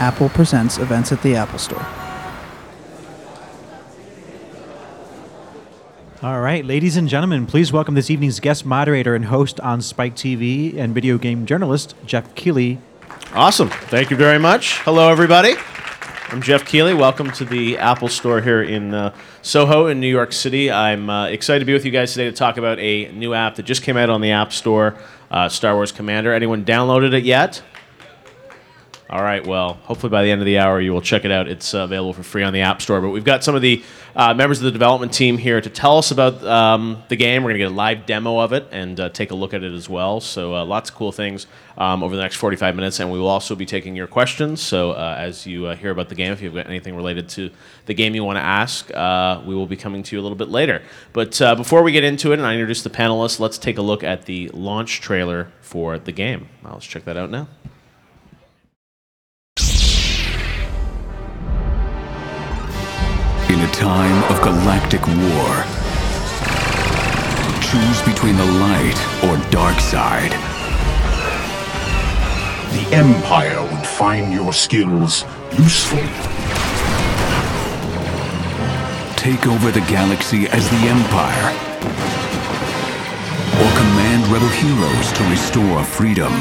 Apple Presents events at the Apple Store. All right, ladies and gentlemen, please welcome this evening's guest moderator and host on Spike TV and video game journalist, Jeff Keighley. Awesome. Thank you very much. Hello, everybody. I'm Jeff Keighley. Welcome to the Apple Store here in uh, Soho in New York City. I'm uh, excited to be with you guys today to talk about a new app that just came out on the App Store, uh, Star Wars Commander. Anyone downloaded it yet? All right. Well, hopefully by the end of the hour you will check it out. It's uh, available for free on the App Store. But we've got some of the uh, members of the development team here to tell us about um, the game. We're going to get a live demo of it and uh, take a look at it as well. So uh, lots of cool things um, over the next 45 minutes, and we will also be taking your questions. So uh, as you uh, hear about the game, if you've got anything related to the game you want to ask, we will be coming to you a little bit later. But before we get into it, and I introduce the panelists, let's take a look at the launch trailer for the game. Well, let's check that out now. In a time of galactic war, choose between the light or dark side. The Empire would find your skills useful. Take over the galaxy as the Empire. Or command rebel heroes to restore freedom.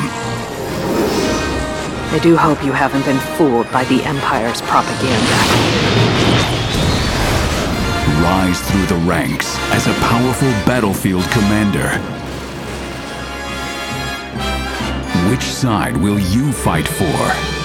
I do hope you haven't been fooled by the Empire's propaganda rise through the ranks as a powerful battlefield commander. Which side will you fight for?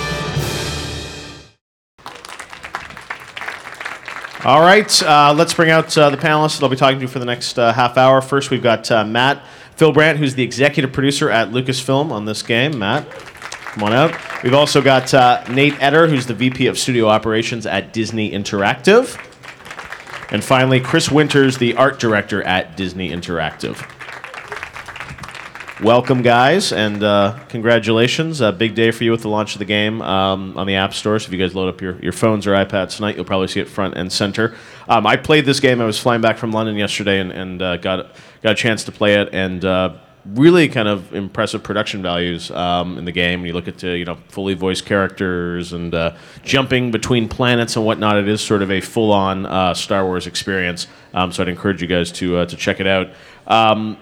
All right, uh, let's bring out uh, the panelists that I'll be talking to for the next uh, half hour. First, we've got uh, Matt Philbrandt, who's the executive producer at Lucasfilm on this game. Matt, come on out. We've also got uh, Nate Etter, who's the VP of Studio Operations at Disney Interactive. And finally, Chris Winters, the art director at Disney Interactive. Welcome, guys, and uh, congratulations. A big day for you with the launch of the game um, on the App Store. So if you guys load up your, your phones or iPads tonight, you'll probably see it front and center. Um, I played this game. I was flying back from London yesterday and, and uh, got, got a chance to play it. And uh, really kind of impressive production values um, in the game. When you look at the you know fully voiced characters and uh, jumping between planets and whatnot, it is sort of a full-on uh, Star Wars experience. Um, so I'd encourage you guys to uh, to check it out. Um,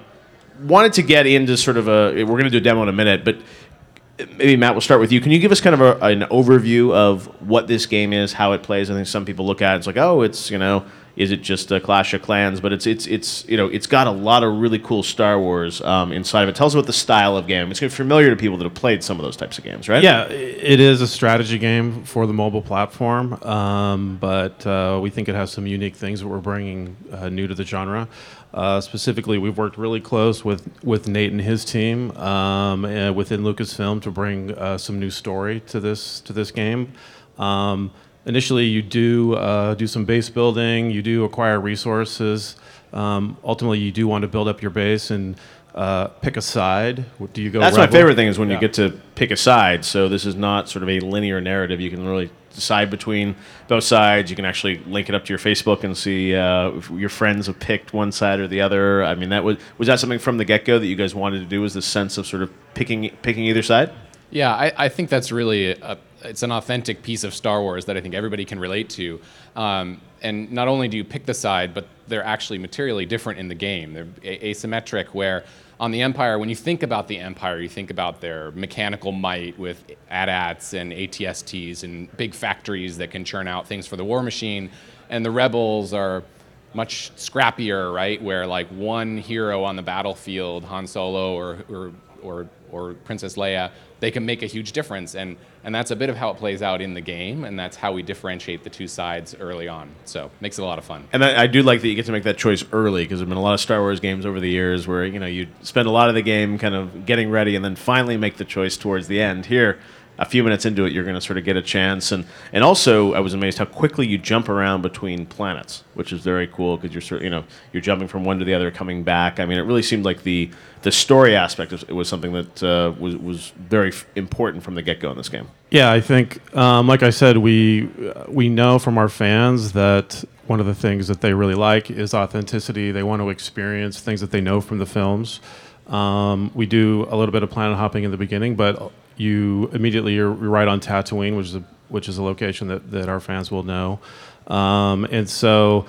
wanted to get into sort of a. We're going to do a demo in a minute, but. Maybe Matt, we'll start with you. Can you give us kind of a, an overview of what this game is, how it plays? I think some people look at it, it's like, oh, it's you know, is it just a Clash of Clans? But it's it's it's you know it's got a lot of really cool Star Wars um, inside of it. Tell us about the style of game. It's familiar to people that have played some of those types of games, right? Yeah, it is a strategy game for the mobile platform, um, but uh, we think it has some unique things that we're bringing uh, new to the genre. Uh, specifically, we've worked really close with, with Nate and his team um, within Lucasfilm to bring uh, some new story to this to this game. Um, initially you do uh, do some base building, you do acquire resources. Um, ultimately, you do want to build up your base and uh, pick a side. Do you go? That's rebel? my favorite thing is when yeah. you get to pick a side. So this is not sort of a linear narrative. You can really decide between both sides. You can actually link it up to your Facebook and see uh, if your friends have picked one side or the other. I mean, that was was that something from the get go that you guys wanted to do? Was the sense of sort of picking picking either side? Yeah, I, I think that's really a, it's an authentic piece of Star Wars that I think everybody can relate to. Um, and not only do you pick the side, but they're actually materially different in the game. They're a- asymmetric, where on the Empire, when you think about the Empire, you think about their mechanical might with AT-ATs and ATSTs and big factories that can churn out things for the war machine. And the rebels are much scrappier, right? Where like one hero on the battlefield, Han Solo or, or, or, or Princess Leia, they can make a huge difference. And, and that's a bit of how it plays out in the game, and that's how we differentiate the two sides early on. So makes it a lot of fun. And I, I do like that you get to make that choice early because there've been a lot of Star Wars games over the years where you know you spend a lot of the game kind of getting ready and then finally make the choice towards the end. Here, a few minutes into it, you're going to sort of get a chance. And, and also, I was amazed how quickly you jump around between planets, which is very cool because you're sort you know you're jumping from one to the other, coming back. I mean, it really seemed like the the story aspect was something that uh, was was very f- important from the get go in this game. Yeah, I think, um, like I said, we we know from our fans that one of the things that they really like is authenticity. They want to experience things that they know from the films. Um, we do a little bit of planet hopping in the beginning, but you immediately you're right on Tatooine, which is a which is a location that, that our fans will know. Um, and so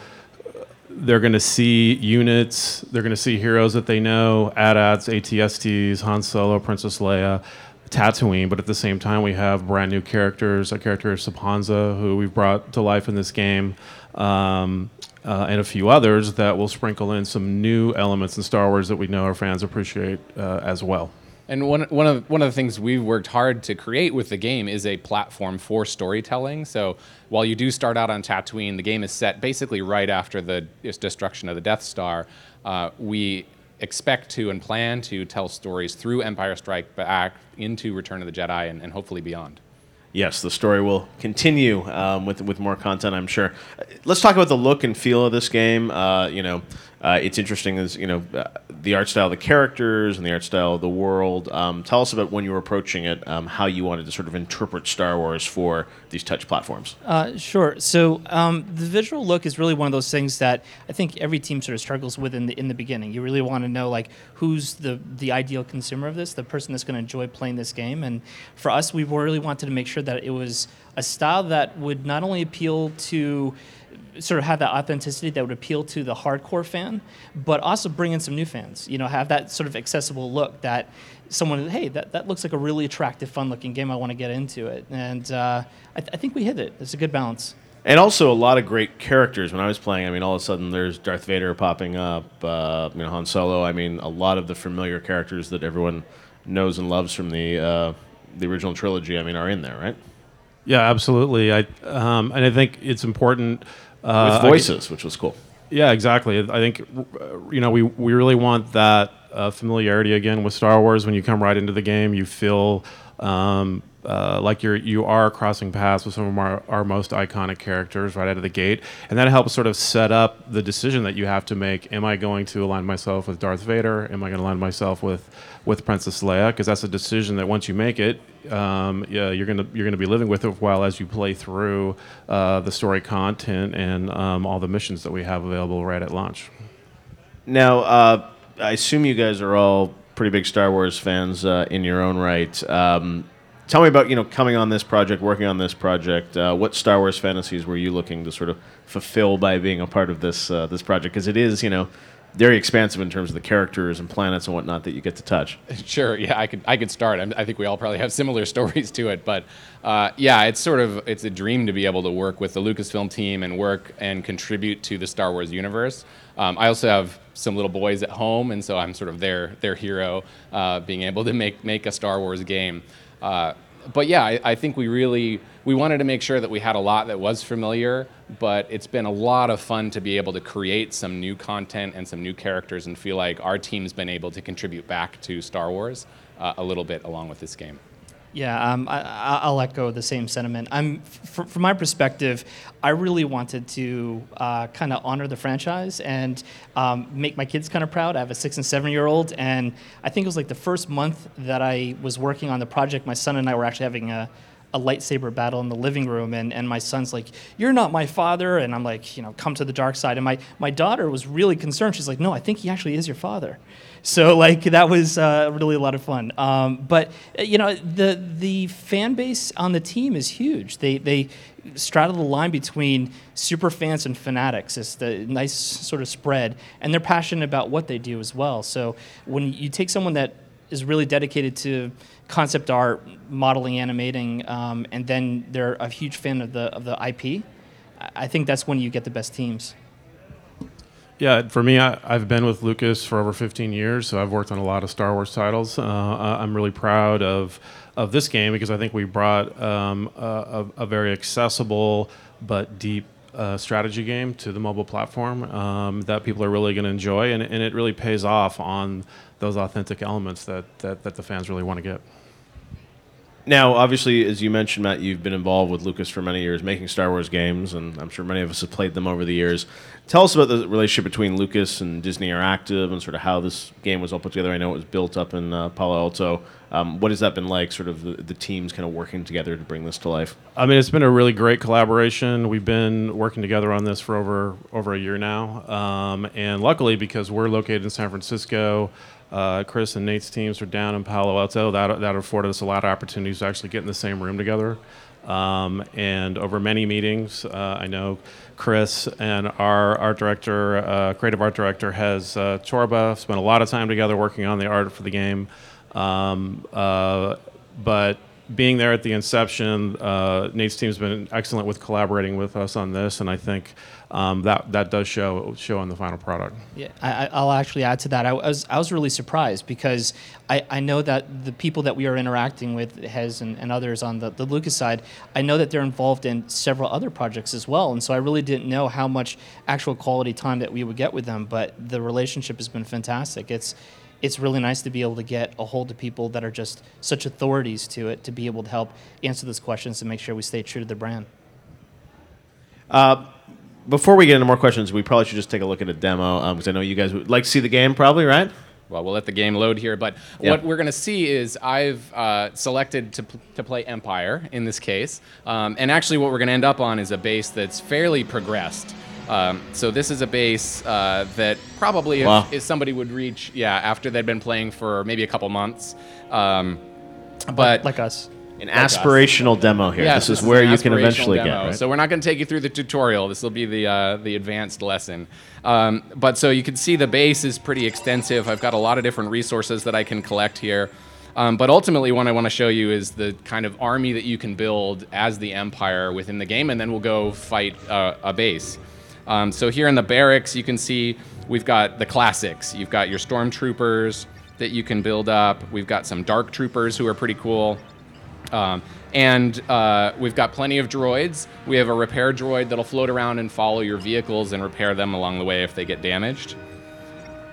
they're going to see units, they're going to see heroes that they know, AT-ATs, ATSTs, Han Solo, Princess Leia, Tatooine, but at the same time we have brand new characters, a character Sapanza, who we've brought to life in this game, um, uh, and a few others that will sprinkle in some new elements in Star Wars that we know our fans appreciate uh, as well. And one, one, of, one of the things we've worked hard to create with the game is a platform for storytelling. So while you do start out on Tatooine, the game is set basically right after the destruction of the Death Star. Uh, we expect to and plan to tell stories through Empire Strike Back into Return of the Jedi and, and hopefully beyond. Yes, the story will continue um, with with more content, I'm sure. Let's talk about the look and feel of this game. Uh, you know, uh, it's interesting as you know uh, the art style of the characters and the art style of the world. Um, tell us about when you were approaching it, um, how you wanted to sort of interpret Star Wars for these touch platforms. Uh, sure. So um, the visual look is really one of those things that I think every team sort of struggles with in the in the beginning. You really want to know like who's the the ideal consumer of this, the person that's going to enjoy playing this game. And for us, we really wanted to make sure that it was a style that would not only appeal to sort of have that authenticity that would appeal to the hardcore fan, but also bring in some new fans. You know, have that sort of accessible look that someone, hey, that, that looks like a really attractive, fun-looking game. I want to get into it, and uh, I, th- I think we hit it. It's a good balance. And also a lot of great characters. When I was playing, I mean, all of a sudden there's Darth Vader popping up, uh, you know, Han Solo. I mean, a lot of the familiar characters that everyone knows and loves from the uh, the original trilogy. I mean, are in there, right? Yeah, absolutely. I um, and I think it's important uh, with voices, which was cool. Yeah, exactly. I think you know we we really want that uh, familiarity again with Star Wars. When you come right into the game, you feel um, uh, like you're you are crossing paths with some of our, our most iconic characters right out of the gate, and that helps sort of set up the decision that you have to make. Am I going to align myself with Darth Vader? Am I going to align myself with with Princess Leia? Because that's a decision that once you make it, um, yeah, you're gonna you're gonna be living with it while as you play through uh, the story content and um, all the missions that we have available right at launch. Now, uh, I assume you guys are all pretty big Star Wars fans uh, in your own right. Um, tell me about you know coming on this project, working on this project. Uh, what Star Wars fantasies were you looking to sort of fulfill by being a part of this uh, this project? Because it is you know very expansive in terms of the characters and planets and whatnot that you get to touch. Sure, yeah, I could I could start. I'm, i think we all probably have similar stories to it, but uh, yeah, it's sort of it's a dream to be able to work with the Lucasfilm team and work and contribute to the Star Wars universe. Um, I also have some little boys at home, and so I'm sort of their their hero, uh, being able to make make a Star Wars game. Uh, but yeah, I, I, think we really we wanted to make sure that we had a lot that was familiar, but it's been a lot of fun to be able to create some new content and some new characters, and feel like our team's been able to contribute back to Star Wars uh, a little bit along with this game. Yeah, um, I, will echo the same sentiment. I'm, f- from my perspective, I really wanted to uh, kind of honor the franchise and um, make my kids kind of proud. I have a six and seven year old, and I think it was like the first month that I was working on the project. My son and I were actually having a a lightsaber battle in the living room and, and my son's like you're not my father and i'm like you know come to the dark side. And my, my daughter was really concerned. She's like no i think he actually is your father. So like that was uh, really a lot of fun. Um, but uh, you know the the fan base on the team is huge. They they straddle the line between super fans and fanatics. It's the nice sort of spread and they're passionate about what they do as well. So when you take someone that is really dedicated to concept art, modeling, animating, um, and then they're a huge fan of the of the IP. I think that's when you get the best teams. Yeah, for me, I, have been with Lucas for over 15 years, so I've worked on a lot of Star Wars titles. Uh, I'm really proud of of this game because I think we brought um, a, a, very accessible but deep uh, strategy game to the mobile platform um, that people are really going to enjoy, and, and it really pays off on those authentic elements that, that, that the fans really want to get. Now, obviously, as you mentioned, Matt, you've been involved with Lucas for many years, making Star Wars games, and I'm sure many of us have played them over the years. Tell us about the relationship between Lucas and Disney Interactive, and sort of how this game was all put together. I know it was built up in uh, Palo Alto. Um, what has that been like? Sort of the, the, teams kind of working together to bring this to life. I mean, it's been a really great collaboration. We've been working together on this for over over a year now, um, and luckily, because we're located in San Francisco. Uh, Chris and Nate's teams are down in Palo Alto. That, that afforded us a lot of opportunities to actually get in the same room together Um, and over many meetings, uh, I know Chris and our art director, uh, creative art director, Hez uh, Chorba spent a lot of time together working on the art for the game. Um, uh, but being there at the inception, uh, Nate's team's been excellent with collaborating with us on this, and I think um, that that does show show in the final product. Yeah, I, I- I'll actually add to that. I was I was really surprised because I, I know that the people that we are interacting with, Hez and, and others on the, the Lucas side, I know that they're involved in several other projects as well, and so I really didn't know how much actual quality time that we would get with them. But the relationship has been fantastic. It's it's really nice to be able to get a hold of people that are just such authorities to it to be able to help answer those questions and make sure we stay true to the brand. Uh, before we get into more questions, we probably should just take a look at a demo because I know you guys would like to see the game, probably, right? Well, we'll let the game load here, but Yeah. what we're going to see is I've uh, selected to, p- to play Empire in this case, um, and actually what we're going to end up on is a base that's fairly progressed. Um, so this is a base uh, that probably if, Wow. if somebody would reach, yeah, after they'd been playing for maybe a couple months. Um, but like us. An us. aspirational demo here. Yes, this is an where you can eventually demo. get, right? So we're not going to take you through the tutorial. This will be the uh, the advanced lesson. Um, but so you can see the base is pretty extensive. I've got a lot of different resources that I can collect here. Um, but ultimately, what I want to show you is the kind of army that you can build as the Empire within the game, and then we'll go fight uh, a base. Um, so here in the barracks, you can see we've got the classics. You've got your stormtroopers that you can build up. We've got some dark troopers who are pretty cool. Um, and uh, we've got plenty of droids. We have a repair droid that'll float around and follow your vehicles and repair them along the way if they get damaged.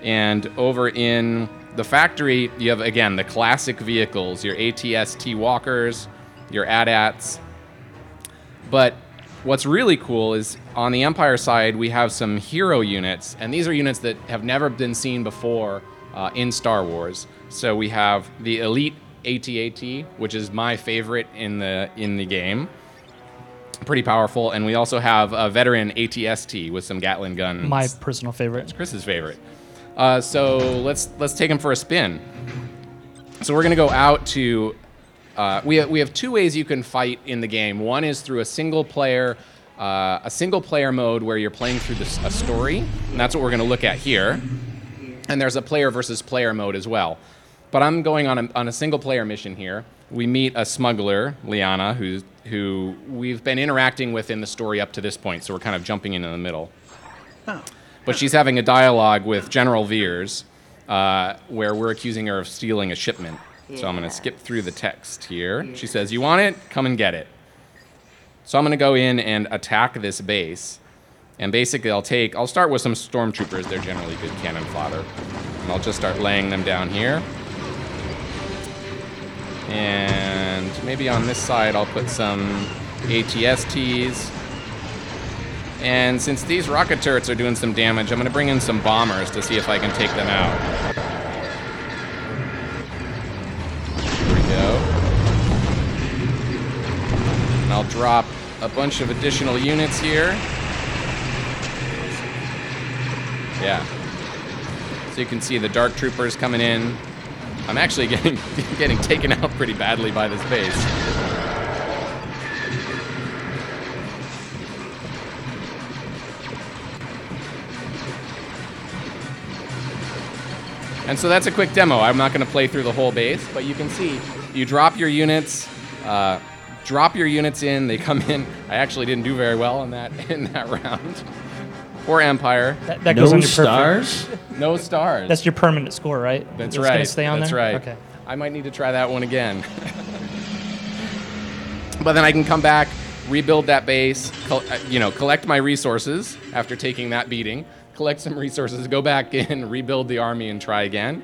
And over in the factory, you have again the classic vehicles your ATST walkers, your AT-ATs. But what's really cool is on the Empire side, we have some hero units, and these are units that have never been seen before uh, in Star Wars. So we have the Elite AT-AT, which is my favorite in the in the game. Pretty powerful, and we also have a veteran ATST with some Gatling guns. My personal favorite. It's Chris's favorite. Uh, so let's let's take him for a spin. So we're gonna go out to. Uh, we have, we have two ways you can fight in the game. One is through a single player, uh, a single player mode where you're playing through this, a story, and that's what we're gonna look at here. And there's a player versus player mode as well. But I'm going on a, on a single player mission here. We meet a smuggler, Liana, who's, who we've been interacting with in the story up to this point, so we're kind of jumping in in the middle. But she's having a dialogue with General Veers, uh, where we're accusing her of stealing a shipment. So I'm going to skip through the text here. She says, You want it? Come and get it. So I'm going to go in and attack this base. And basically, I'll take, I'll start with some stormtroopers. They're generally good cannon fodder. And I'll just start laying them down here. And maybe on this side, I'll put some ATSTs. And since these rocket turrets are doing some damage, I'm going to bring in some bombers to see if I can take them out. Here we go. And I'll drop a bunch of additional units here. Yeah. So you can see the dark troopers coming in. I'm actually getting getting taken out pretty badly by this base. And so that's a quick demo. I'm not going to play through the whole base, but you can see you drop your units, uh, drop your units in. They come in. I actually didn't do very well in that in that round. Poor Empire. That, that goes on your perfect- stars? No stars. That's your permanent score, right? That's It's right. Gonna stay on That's there. right. Okay. I might need to try that one again. but then I can come back, rebuild that base, col- uh, you know, collect my resources after taking that beating, collect some resources, go back in, rebuild the army, and try again.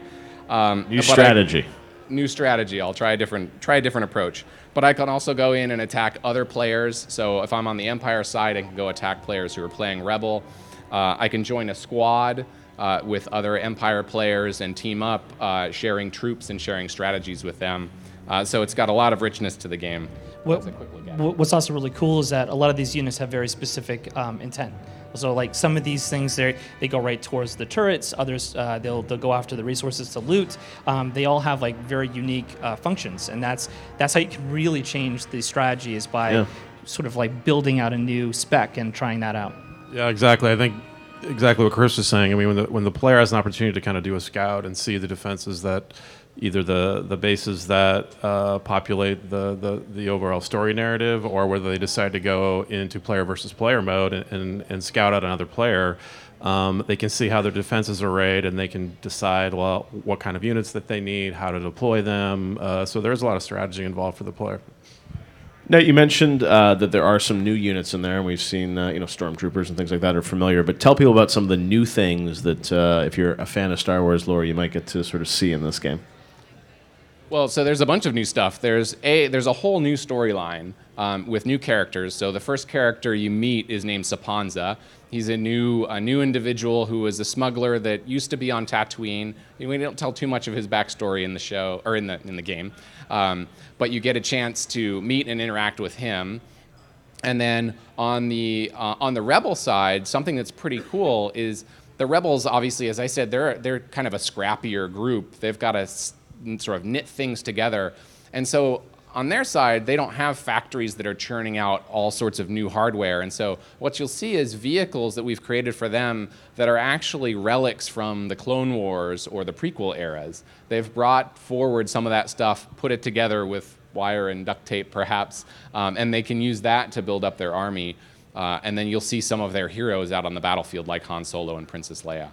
Um, New but I- strategy. New strategy. I'll try a different try a different approach. But I can also go in and attack other players. So if I'm on the Empire side, I can go attack players who are playing Rebel. Uh, I can join a squad uh, with other Empire players and team up, uh, sharing troops and sharing strategies with them. Uh, so it's got a lot of richness to the game. What, That's a quick look at it. what- what's also really cool is that a lot of these units have very specific um, intent. So, like some of these things, they they go right towards the turrets. Others, uh, they'll they'll go after the resources to loot. Um, they all have like very unique uh, functions, and that's that's how you can really change the strategy is by Yeah. sort of like building out a new spec and trying that out. Yeah, exactly. I think exactly what Chris was saying. I mean, when the when the player has an opportunity to kind of do a scout and see the defenses that either the the bases that uh, populate the, the the overall story narrative, or whether they decide to go into player versus player mode and and, and scout out another player. Um, they can see how their defenses are arrayed, and they can decide well what kind of units that they need, how to deploy them. Uh, so there's a lot of strategy involved for the player. Now you mentioned uh, that there are some new units in there, and we've seen uh, you know stormtroopers and things like that are familiar. But tell people about some of the new things that, uh, if you're a fan of Star Wars lore, you might get to sort of see in this game. Well, so there's a bunch of new stuff. There's a there's a whole new storyline um, with new characters. So the first character you meet is named Sapanza. He's a new a new individual who is a smuggler that used to be on Tatooine. We don't tell too much of his backstory in the show or in the in the game, um, but you get a chance to meet and interact with him. And then on the uh, on the rebel side, something that's pretty cool is the rebels. Obviously, as I said, they're they're kind of a scrappier group. They've got s- sort of knit things together, and so on their side, they don't have factories that are churning out all sorts of new hardware. And so what you'll see is vehicles that we've created for them that are actually relics from the Clone Wars or the prequel eras. They've brought forward some of that stuff, put it together with wire and duct tape perhaps, um, and they can use that to build up their army. Uh, and then you'll see some of their heroes out on the battlefield, like Han Solo and Princess Leia.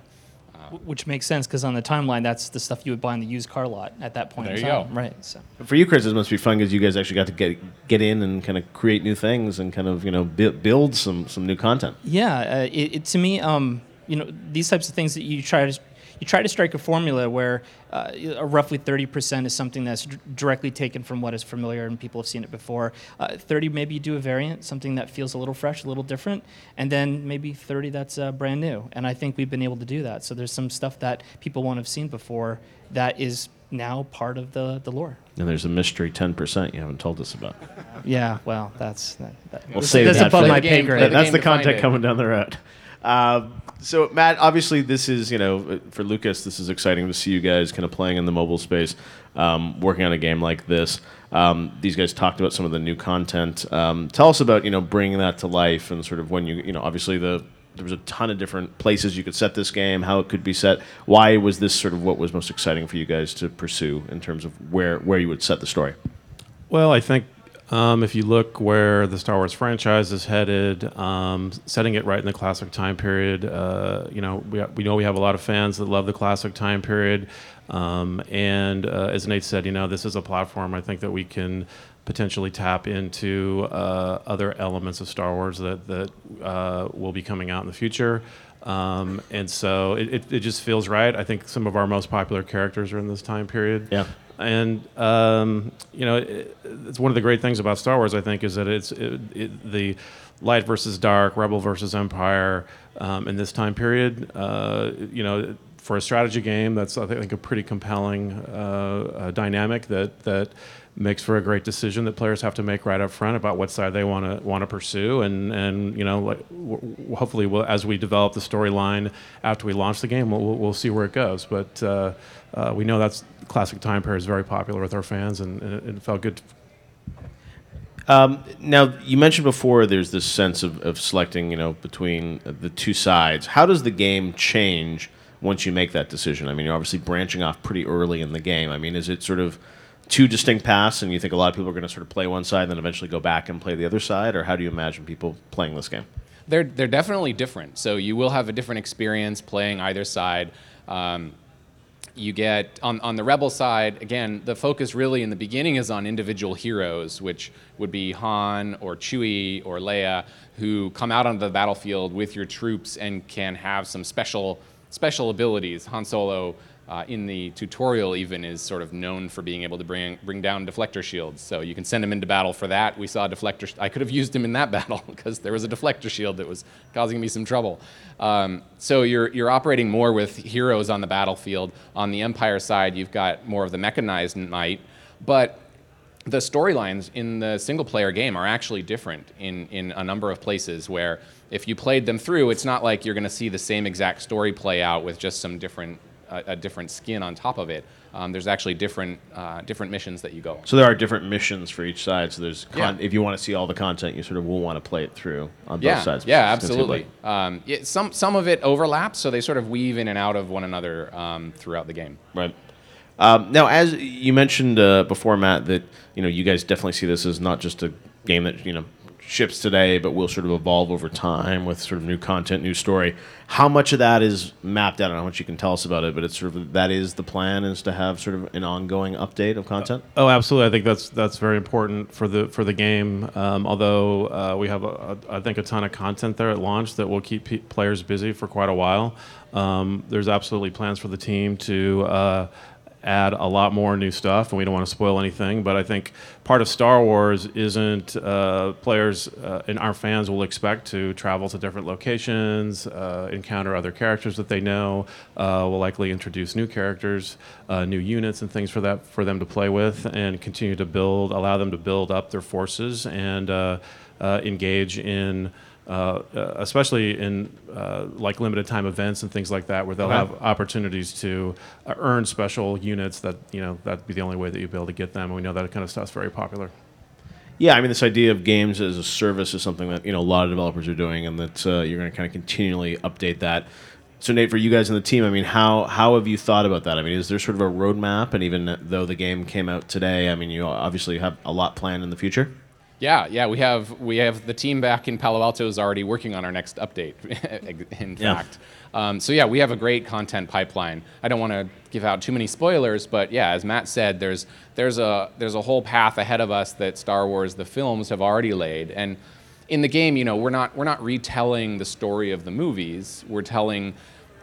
Wh- Which makes sense because on the timeline, that's the stuff you would buy in the used car lot at that point. There in you time. go. Right. So. For you, Chris, it must be fun because you guys actually got to get get in and kind of create new things and kind of you know bu- build some some new content. Yeah, uh, it, it to me, um, you know, these types of things that you try to you try to strike a formula where uh, a roughly 30% is something that's d- directly taken from what is familiar and people have seen it before. Uh, 30 maybe you do a variant, something that feels a little fresh, a little different, and then maybe 30 that's uh, brand new. And I think we've been able to do that. So there's some stuff that people won't have seen before that is now part of the, the lore. And there's a mystery ten percent you haven't told us about. Yeah, well, that's that, that, We'll that's, save that's that above my the pay grade. Play the That's the content coming down the road. Um, so, Matt, obviously, this is, you know, for Lucas, this is exciting to see you guys kind of playing in the mobile space, um, working on a game like this. Um, these guys talked about some of the new content. Um, tell us about, you know, bringing that to life and sort of when you, you know, obviously the there was a ton of different places you could set this game, how it could be set. Why was this sort of what was most exciting for you guys to pursue in terms of where where you would set the story? Well, I think um, if you look where the Star Wars franchise is headed, um, setting it right in the classic time period, uh, you know, we, we know we have a lot of fans that love the classic time period. Um, and uh, as Nate said, you know, this is a platform I think that we can potentially tap into uh, other elements of Star Wars that, that uh, will be coming out in the future. Um, and so it, it, it just feels right. I think some of our most popular characters are in this time period. Yeah. And um, you know, it, it's one of the great things about Star Wars. I think is that it's it, it, the light versus dark, rebel versus empire um, in this time period. Uh, you know, for a strategy game, that's I think a pretty compelling uh, uh, dynamic that that makes for a great decision that players have to make right up front about what side they want to want to pursue and and you know like, w- hopefully we'll, as we develop the storyline after we launch the game we'll, we'll, see where it goes but uh, uh, we know that's classic time period is very popular with our fans and, and it, it felt good Um, now, you mentioned before there's this sense of, of selecting, you know, between the two sides. How does the game change once you make that decision? I mean, you're obviously branching off pretty early in the game. I mean, is it sort of two distinct paths, and you think a lot of people are going to sort of play one side and then eventually go back and play the other side, or how do you imagine people playing this game? They're, they're definitely different. So you will have a different experience playing either side. Um, you get on, on the rebel side again the focus really in the beginning is on individual heroes which would be han or chewie or leia who come out onto the battlefield with your troops and can have some special special abilities han solo uh, in the tutorial even is sort of known for being able to bring bring down deflector shields. So you can send him into battle for that. We saw deflector i could have used him in that battle because there was a deflector shield that was causing me some trouble. Um, so you're you're operating more with heroes on the battlefield. On the empire side you've got more of the mechanized might but the storylines in the single player game are actually different in, in a number of places where if you played them through, it's not like you're going to see the same exact story play out with just some different, uh, a different skin on top of it. Um, there's actually different, uh, different missions that you go. on. So there are different missions for each side. So there's con- Yeah. if you want to see all the content, you sort of will want to play it through on both yeah, sides. Yeah, absolutely. Um, yeah, some some of it overlaps, so they sort of weave in and out of one another um, throughout the game. Right. Um, now, as you mentioned uh, before, Matt, that you know you guys definitely see this as not just a game that you know ships today, but will sort of evolve over time with sort of new content, new story. How much of that is mapped out? I don't know how much you can tell us about it, but it's sort of that is the plan is to have sort of an ongoing update of content. Oh, absolutely. I think that's that's very important for the for the game. Um, although uh, we have, a, a, I think, a ton of content there at launch that will keep pe- players busy for quite a while. Um, there's absolutely plans for the team to uh, add a lot more new stuff, and we don't want to spoil anything. But I think part of Star Wars isn't uh, players uh, and our fans will expect to travel to different locations, uh, encounter other characters that they know. Uh, will likely introduce new characters, uh, new units, and things for that for them to play with, and continue to build, allow them to build up their forces and uh, engage in. Uh, uh, especially in uh, like limited time events and things like that, where they'll Okay. have opportunities to uh, earn special units that you know that'd be the only way that you'd be able to get them. And we know that kind of stuff's very popular. Yeah, I mean, this idea of games as a service is something that you know a lot of developers are doing, and that uh, you're going to kind of continually update that. So, Nate, for you guys in the team, I mean, how how have you thought about that? I mean, is there sort of a roadmap? And even though the game came out today, I mean, you obviously have a lot planned in the future. Yeah, yeah, we have we have the team back in Palo Alto is already working on our next update. in Yeah. fact, um, so yeah, we have a great content pipeline. I don't want to give out too many spoilers, but yeah, as Matt said, there's there's a there's a whole path ahead of us that Star Wars the films have already laid, and in the game, you know, we're not we're not retelling the story of the movies. We're telling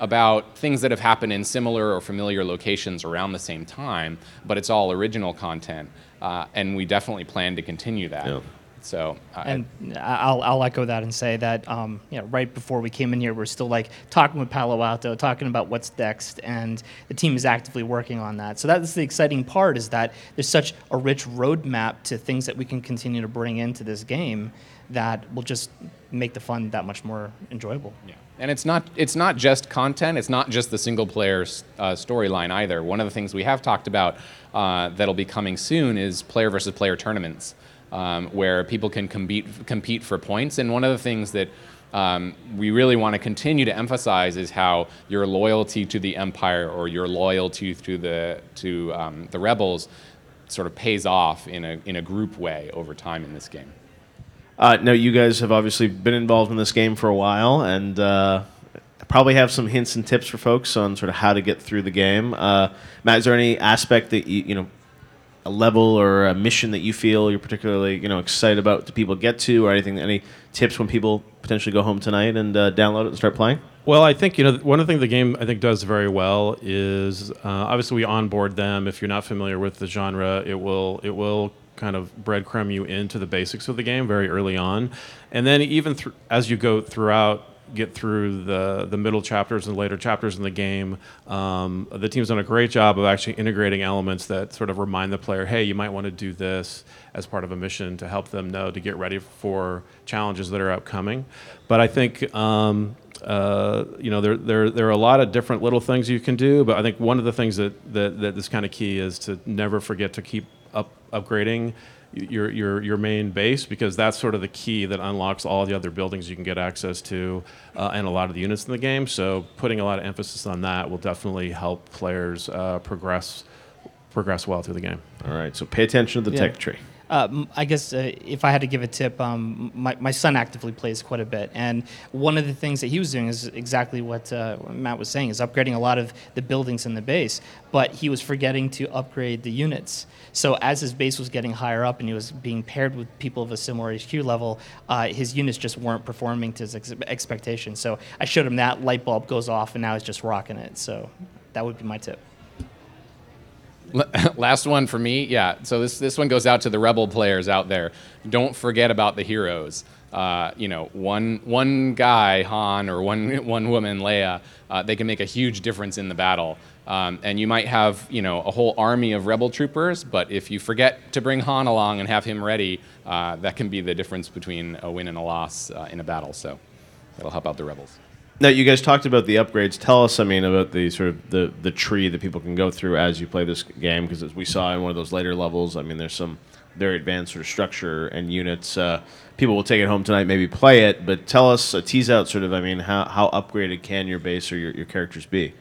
about things that have happened in similar or familiar locations around the same time, but it's all original content, uh, and we definitely plan to continue that. Yeah. So, uh, And I'll, I'll echo that and say that, um, you know, right before we came in here, we're still like talking with Palo Alto, talking about what's next, and the team is actively working on that. So that's the exciting part is that there's such a rich roadmap to things that we can continue to bring into this game that will just make the fun that much more enjoyable. Yeah. And it's not it's not just content. It's not just the single player uh, storyline either. One of the things we have talked about uh, that'll be coming soon is player versus player tournaments, um, where people can compete compete for points. And one of the things that um, we really want to continue to emphasize is how your loyalty to the empire or your loyalty to the to um, the rebels sort of pays off in a in a group way over time in this game. Uh, now, you guys have obviously been involved in this game for a while, and uh, probably have some hints and tips for folks on sort of how to get through the game. Uh, Matt, is there any aspect that you, you know, a level or a mission that you feel you're particularly you know excited about to people get to, or anything? Any tips when people potentially go home tonight and uh, download it and start playing? Well, I think you know one of the things the game I think does very well is uh, obviously we onboard them. If you're not familiar with the genre, it will it will kind of breadcrumb you into the basics of the game very early on, and then even thr as you go throughout, get through the the middle chapters and later chapters in the game, um, the team's done a great job of actually integrating elements that sort of remind the player, hey, you might want to do this as part of a mission to help them know to get ready for challenges that are upcoming. But I think. Um, uh, you know, there, there, there are a lot of different little things you can do, but I think one of the things that, that, that is kind of key is to never forget to keep upgrading your, your, your main base because that's sort of the key that unlocks all the other buildings you can get access to uh, and a lot of the units in the game. So putting a lot of emphasis on that will definitely help players uh, progress progress well through the game. All right, so pay attention to the Yeah. tech tree. Uh, I guess uh, if I had to give a tip, um, my, my son actively plays quite a bit, and one of the things that he was doing is exactly what uh, Matt was saying: is upgrading a lot of the buildings in the base. But he was forgetting to upgrade the units. So as his base was getting higher up, and he was being paired with people of a similar HQ level, uh, his units just weren't performing to his ex- expectations. So I showed him that light bulb goes off, and now he's just rocking it. So that would be my tip. Last one for me, yeah. So this this one goes out to the rebel players out there. Don't forget about the heroes. Uh, you know, one one guy Han or one one woman Leia, uh, they can make a huge difference in the battle. Um, and you might have, you know, a whole army of rebel troopers, but if you forget to bring Han along and have him ready, uh, that can be the difference between a win and a loss uh, in a battle. So that'll help out the rebels. Now, you guys talked about the upgrades. Tell us, I mean, about the sort of the, the tree that people can go through as you play this game, because as we saw in one of those later levels, I mean, there's some very advanced sort of structure and units. Uh, people will take it home tonight, maybe play it, but tell us, uh, tease out sort of, I mean, how, how upgraded can your base or your, your characters be?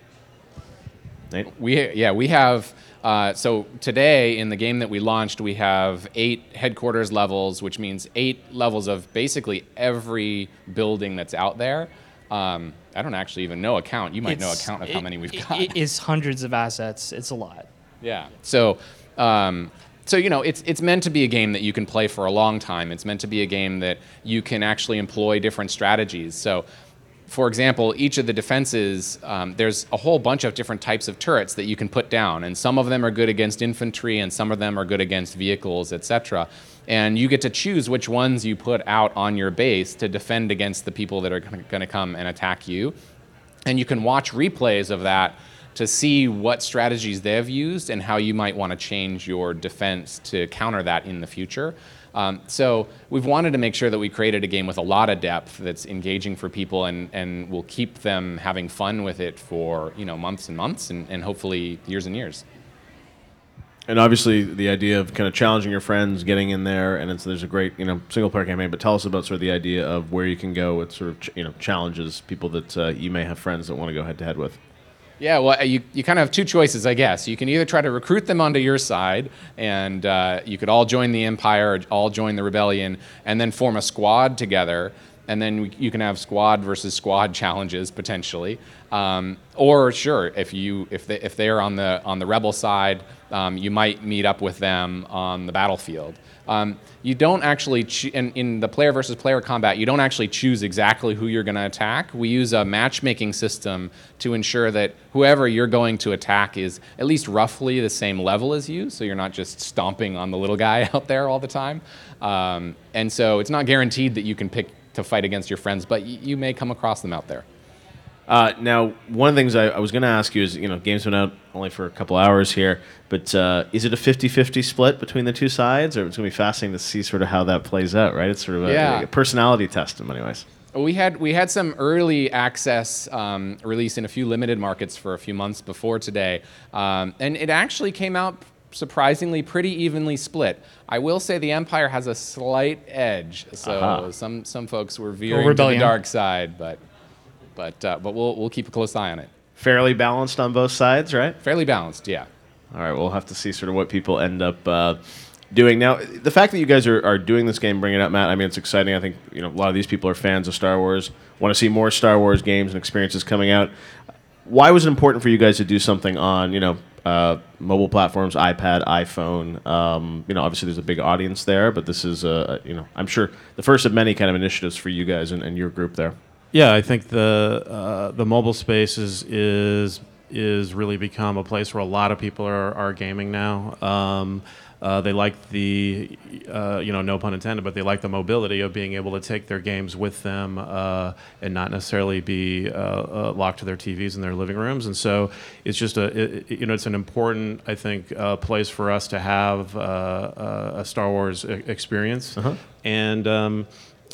Nate? We yeah we have uh, so today in the game that we launched we have eight headquarters levels, which means eight levels of basically every building that's out there. Um, I don't actually even know a count. You might know a count of how many we've got. It is hundreds of assets. It's a lot. Yeah. So, um, so you know, it's it's meant to be a game that you can play for a long time. It's meant to be a game that you can actually employ different strategies. So, for example, each of the defenses, um, there's a whole bunch of different types of turrets that you can put down, and some of them are good against infantry, and some of them are good against vehicles, etc. And you get to choose which ones you put out on your base to defend against the people that are going to come and attack you and you can watch replays of that to see what strategies they've used and how you might want to change your defense to counter that in the future. Um, so we've wanted to make sure that we created a game with a lot of depth that's engaging for people and, and will keep them having fun with it for you know months and months and, and hopefully years and years. And obviously, the idea of kind of challenging your friends, getting in there, and it's, there's a great you know single player campaign. But tell us about sort of the idea of where you can go with sort of ch- you know challenges people that uh, you may have friends that want to go head to head with. Yeah, well, you, you kind of have two choices, I guess. You can either try to recruit them onto your side, and uh, you could all join the Empire, or all join the Rebellion, and then form a squad together. And then we- you can have squad versus squad challenges potentially. Um, or sure, if you if they if they're on the on the rebel side, um, you might meet up with them on the battlefield. Um, you don't actually, choo- in, in the player versus player combat, you don't actually choose exactly who you're going to attack. We use a matchmaking system to ensure that whoever you're going to attack is at least roughly the same level as you, so you're not just stomping on the little guy out there all the time. Um, and so it's not guaranteed that you can pick to fight against your friends, but y- you may come across them out there. Uh, now, one of the things I, I was going to ask you is, you know, game's been out only for a couple hours here, but uh, is it a 50-50 split between the two sides, or it's going to be fascinating to see sort of how that plays out, right? It's sort of a, Yeah. a personality test in many ways. We had we had some early access um, release in a few limited markets for a few months before today, um, and it actually came out surprisingly pretty evenly split. I will say the Empire has a slight edge, so Aha. some some folks were veering to the dark side, but but uh, but we'll we'll keep a close eye on it. Fairly balanced on both sides, right? Fairly balanced, yeah. All right, we'll have to see sort of what people end up uh, doing. Now, the fact that you guys are, are doing this game, bringing it up, Matt, I mean, it's exciting. I think you know a lot of these people are fans of Star Wars, want to see more Star Wars games and experiences coming out. Why was it important for you guys to do something on you know uh, mobile platforms, iPad, iPhone? Um, you know, obviously there's a big audience there, but this is uh, you know I'm sure the first of many kind of initiatives for you guys and, and your group there. Yeah, I think the uh, the mobile space is is is really become a place where a lot of people are, are gaming now. Um, uh, they like the uh, you know no pun intended, but they like the mobility of being able to take their games with them uh, and not necessarily be uh, uh, locked to their TVs in their living rooms. And so it's just a it, you know it's an important I think uh, place for us to have a Star Wars experience and. Um,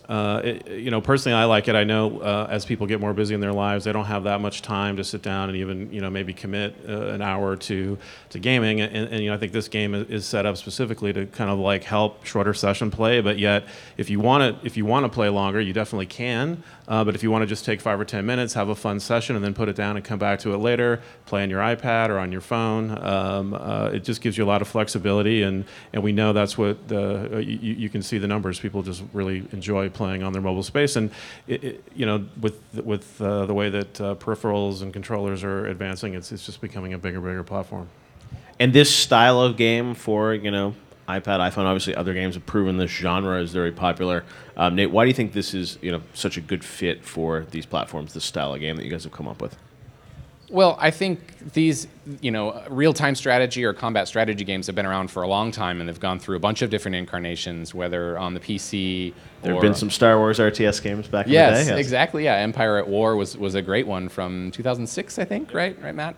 uh, it, you know, personally, I like it. I know uh, as people get more busy in their lives, they don't have that much time to sit down and even, you know, maybe commit uh, an hour two to gaming. And, and, you know, I think this game is, is set up specifically to kind of like help shorter session play. But yet, if you want to, if you want to play longer, you definitely can. Uh, but if you want to just take five or ten minutes, have a fun session, and then put it down and come back to it later, play on your iPad or on your phone, um, uh, it just gives you a lot of flexibility. And, and we know that's what the, uh, you, you can see the numbers. People just really enjoy playing on their mobile space. And it, it, you know, with with uh, the way that uh, peripherals and controllers are advancing, it's it's just becoming a bigger, bigger platform. And this style of game for you know iPad, iPhone, obviously other games have proven this genre is very popular. Um, Nate, why do you think this is you know such a good fit for these platforms? This style of game that you guys have come up with. Well, I think these, you know, real-time strategy or combat strategy games have been around for a long time, and they've gone through a bunch of different incarnations, whether on the PC. There have been some Star Wars RTS games back Yes, in the day. exactly. Yeah, Empire at War was was a great one from 2006, I think. Right, right, Matt.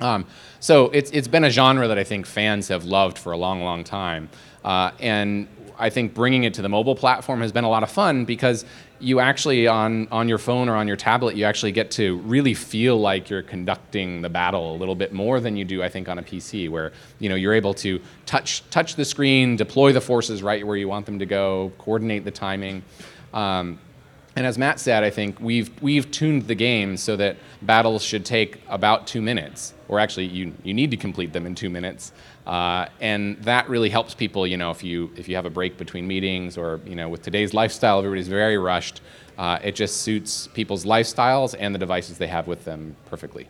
Um, so it's it's been a genre that I think fans have loved for a long, long time, uh, and I think bringing it to the mobile platform has been a lot of fun because you actually on on your phone or on your tablet you actually get to really feel like you're conducting the battle a little bit more than you do I think on a PC where you know you're able to touch touch the screen, deploy the forces right where you want them to go, coordinate the timing. Um, and as Matt said, I think we've we've tuned the game so that battles should take about two minutes, or actually you you need to complete them in two minutes, uh, and that really helps people. You know, if you if you have a break between meetings, or you know, with today's lifestyle, everybody's very rushed. Uh, it just suits people's lifestyles and the devices they have with them perfectly.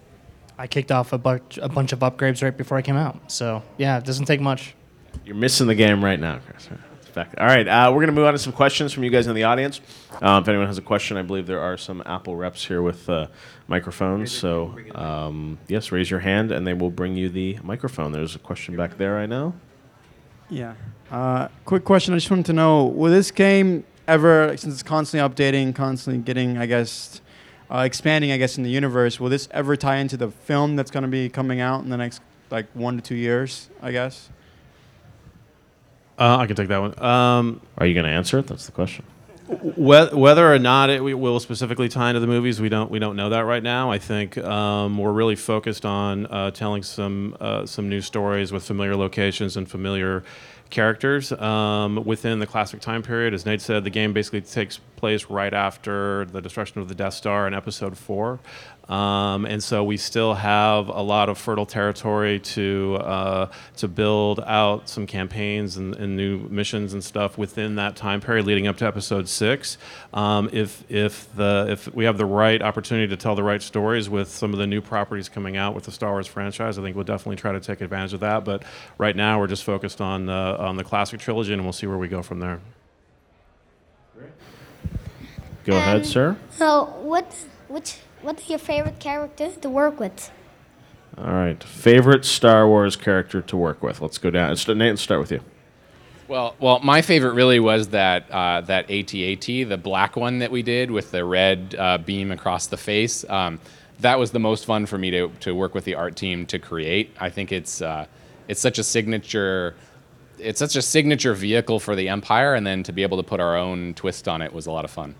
I kicked off a bunch a bunch of upgrades right before I came out. So yeah, it doesn't take much. You're missing the game right now, Chris. Back. All right, uh, we're going to move on to some questions from you guys in the audience. Uh, if anyone has a question, I believe there are some Apple reps here with uh, microphones. So, um, yes, raise your hand and they will bring you the microphone. There's a question back there, I know. Yeah. Uh, quick question. I just wanted to know: Will this game ever, since it's constantly updating, constantly getting, I guess, uh, expanding, I guess, in the universe, will this ever tie into the film that's going to be coming out in the next like one to two years? I guess. Uh, I can take that one. Um, Are you going to answer it? That's the question. Whe- Whether or not it will specifically tie into the movies, we don't we don't know that right now. I think um, we're really focused on uh, telling some uh, some new stories with familiar locations and familiar characters um, within the classic time period. As Nate said, the game basically takes place right after the destruction of the Death Star in Episode Four, um, and so we still have a lot of fertile territory to uh, to build out some campaigns and, and new missions and stuff within that time period leading up to Episode Six. Um, if if the if we have the right opportunity to tell the right stories with some of the new properties coming out with the Star Wars franchise, I think we'll definitely try to take advantage of that. But right now, we're just focused on uh, on the classic trilogy, and we'll see where we go from there. Go ahead, sir. So, what, which, what's your favorite character to work with? All right. Favorite Star Wars character to work with? Let's go down. St- Nate, let's start with you. Well, well, my favorite really was that uh, that AT-AT, the black one that we did with the red uh, beam across the face. Um, that was the most fun for me to, to work with the art team to create. I think it's uh, it's such a signature it's such a signature vehicle for the Empire, and then to be able to put our own twist on it was a lot of fun.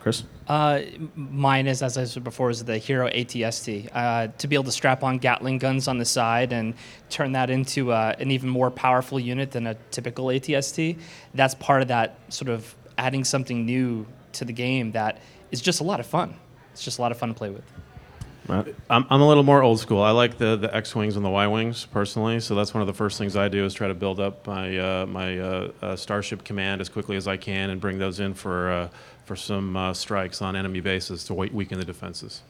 Chris? Uh, mine is, as I said before, is the Hero ATST. Uh, to be able to strap on Gatling guns on the side and turn that into uh, an even more powerful unit than a typical ATST, that's part of that sort of adding something new to the game that is just a lot of fun. It's just a lot of fun to play with. I'm, I'm a little more old school. I like the, the X wings and the Y wings personally, so that's one of the first things I do is try to build up my uh, my uh, uh, Starship command as quickly as I can and bring those in for uh, for some uh, strikes on enemy bases to weaken the defenses.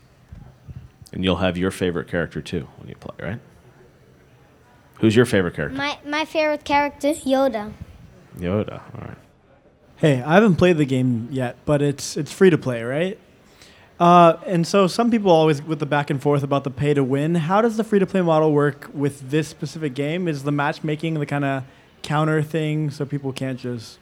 And you'll have your favorite character too when you play, right? Who's your favorite character? My, my favorite character, Yoda. Yoda. All right. Hey, I haven't played the game yet, but it's it's free to play, right? Uh, and so some people always with the back and forth about the pay to win. How does the free to play model work with this specific game? Is the matchmaking the kind of counter thing so people can't just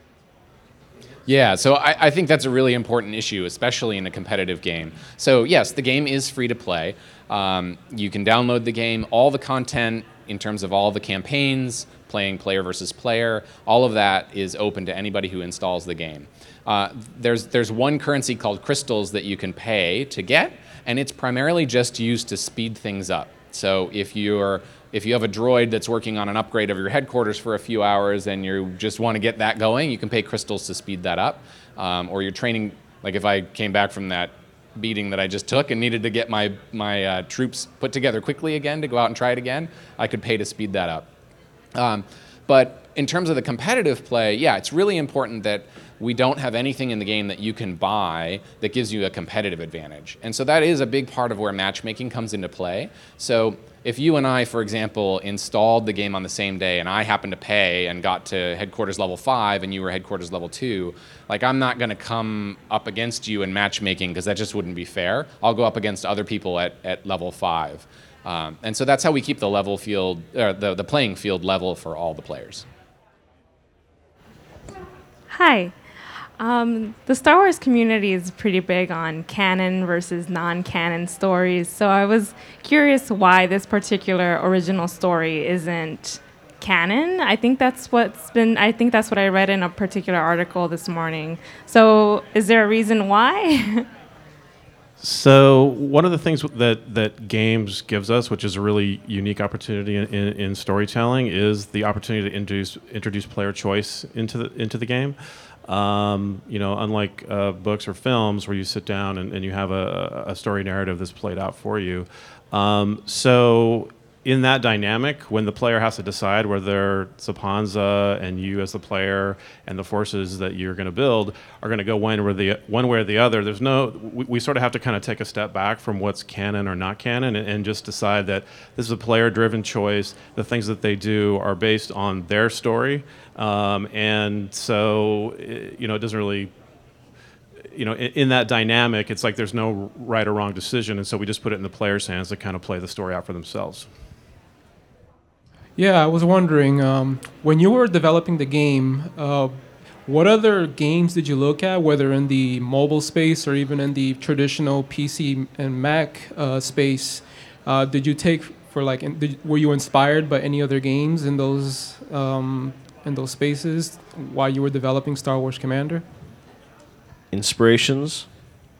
Yeah, so I, I think that's a really important issue, especially in a competitive game. So, yes, the game is free to play. Um, you can download the game, all the content in terms of all the campaigns, playing player versus player, all of that is open to anybody who installs the game. Uh, there's, there's one currency called crystals that you can pay to get, and it's primarily just used to speed things up. So if you're if you have a droid that's working on an upgrade of your headquarters for a few hours and you just want to get that going, you can pay crystals to speed that up. Um, or you're training, like if I came back from that beating that I just took and needed to get my my uh, troops put together quickly again to go out and try it again, I could pay to speed that up. Um, but in terms of the competitive play, yeah, it's really important that we don't have anything in the game that you can buy that gives you a competitive advantage. And so that is a big part of where matchmaking comes into play. So if you and I, for example, installed the game on the same day and I happened to pay and got to headquarters level five and you were headquarters level two, like I'm not going to come up against you in matchmaking because that just wouldn't be fair. I'll go up against other people at, at level five. Um, and so that's how we keep the level field, or the, the playing field level for all the players. Hi. Um, the Star Wars community is pretty big on canon versus non-canon stories, so I was curious why this particular original story isn't canon. I think that's what's been. I think that's what I read in a particular article this morning. So, is there a reason why? So one of the things that that games gives us, which is a really unique opportunity in, in, in storytelling, is the opportunity to introduce introduce player choice into the into the game. Um, you know, unlike uh, books or films where you sit down and, and you have a, a story narrative that's played out for you. Um, so in that dynamic, when the player has to decide whether Sapanza and you as the player and the forces that you're going to build are going to go one or the one way or the other, there's no. We, we sort of have to kind of take a step back from what's canon or not canon, and, and just decide that this is a player-driven choice. The things that they do are based on their story, um, and so you know it doesn't really you know, in, in, that dynamic, it's like there's no right or wrong decision, and so we just put it in the player's hands to kind of play the story out for themselves. Yeah, I was wondering um, when you were developing the game, uh, what other games did you look at, whether in the mobile space or even in the traditional PC and Mac uh, space? Uh, did you take for like, in, did, were you inspired by any other games in those um, in those spaces while you were developing Star Wars Commander? Inspirations.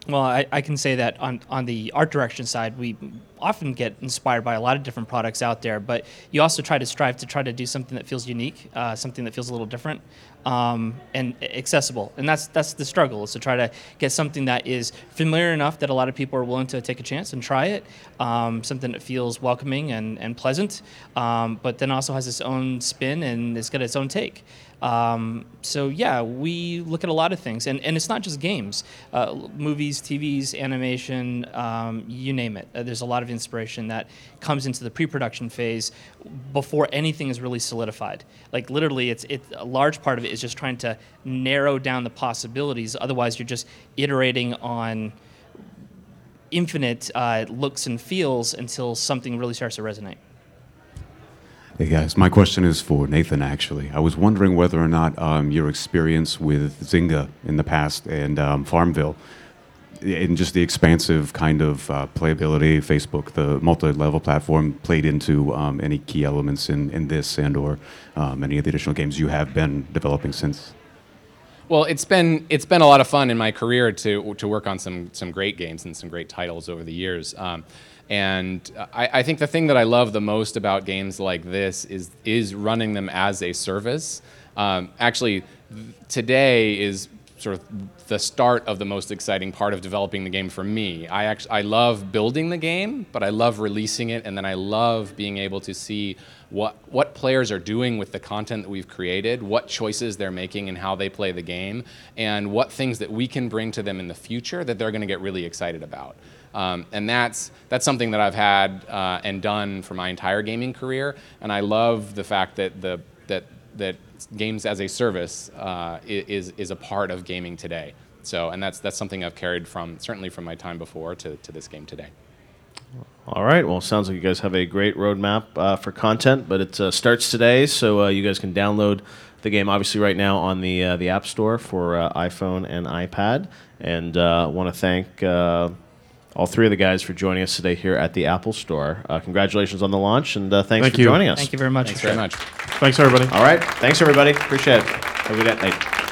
Well, I, I can say that on, on the art direction side, we often get inspired by a lot of different products out there, but you also try to strive to try to do something that feels unique, uh, something that feels a little different um, and accessible. And that's that's the struggle is to try to get something that is familiar enough that a lot of people are willing to take a chance and try it, um, something that feels welcoming and, and pleasant, um, but then also has its own spin and it's got its own take. Um, so yeah, we look at a lot of things, and, and it's not just games, uh, movies, TVs, animation, um, you name it. Uh, there's a lot of inspiration that comes into the pre-production phase before anything is really solidified. Like literally, it's it a large part of it is just trying to narrow down the possibilities. Otherwise, you're just iterating on infinite uh, looks and feels until something really starts to resonate. Hey guys, my question is for Nathan actually. I was wondering whether or not um, your experience with Zynga in the past and um, Farmville, and just the expansive kind of uh, playability, Facebook, the multi-level platform, played into um, any key elements in, in this and or um, any of the additional games you have been developing since. Well, it's been it's been a lot of fun in my career to to work on some some great games and some great titles over the years. Um, and I, I, think the thing that I love the most about games like this is is running them as a service. Um, actually, today is sort of the start of the most exciting part of developing the game for me. I actually I love building the game, but I love releasing it, and then I love being able to see what what players are doing with the content that we've created, what choices they're making and how they play the game, and what things that we can bring to them in the future that they're going to get really excited about. Um, and that's that's something that I've had uh, and done for my entire gaming career. And I love the fact that the that that games as a service uh, is is a part of gaming today. So, and that's that's something I've carried from certainly from my time before to, to this game today. All right. Well, sounds like you guys have a great roadmap uh, for content, but it uh, starts today, so uh, you guys can download the game obviously right now on the uh, the App Store for uh, iPhone and iPad. And uh, want to thank all three of the guys for joining us today here at the Apple Store. Uh, congratulations on the launch, and uh, thanks Thank for you. joining us. Thank you very much. Thanks very much. Thanks, everybody. All right. Thanks, everybody. Appreciate it. Have a good night.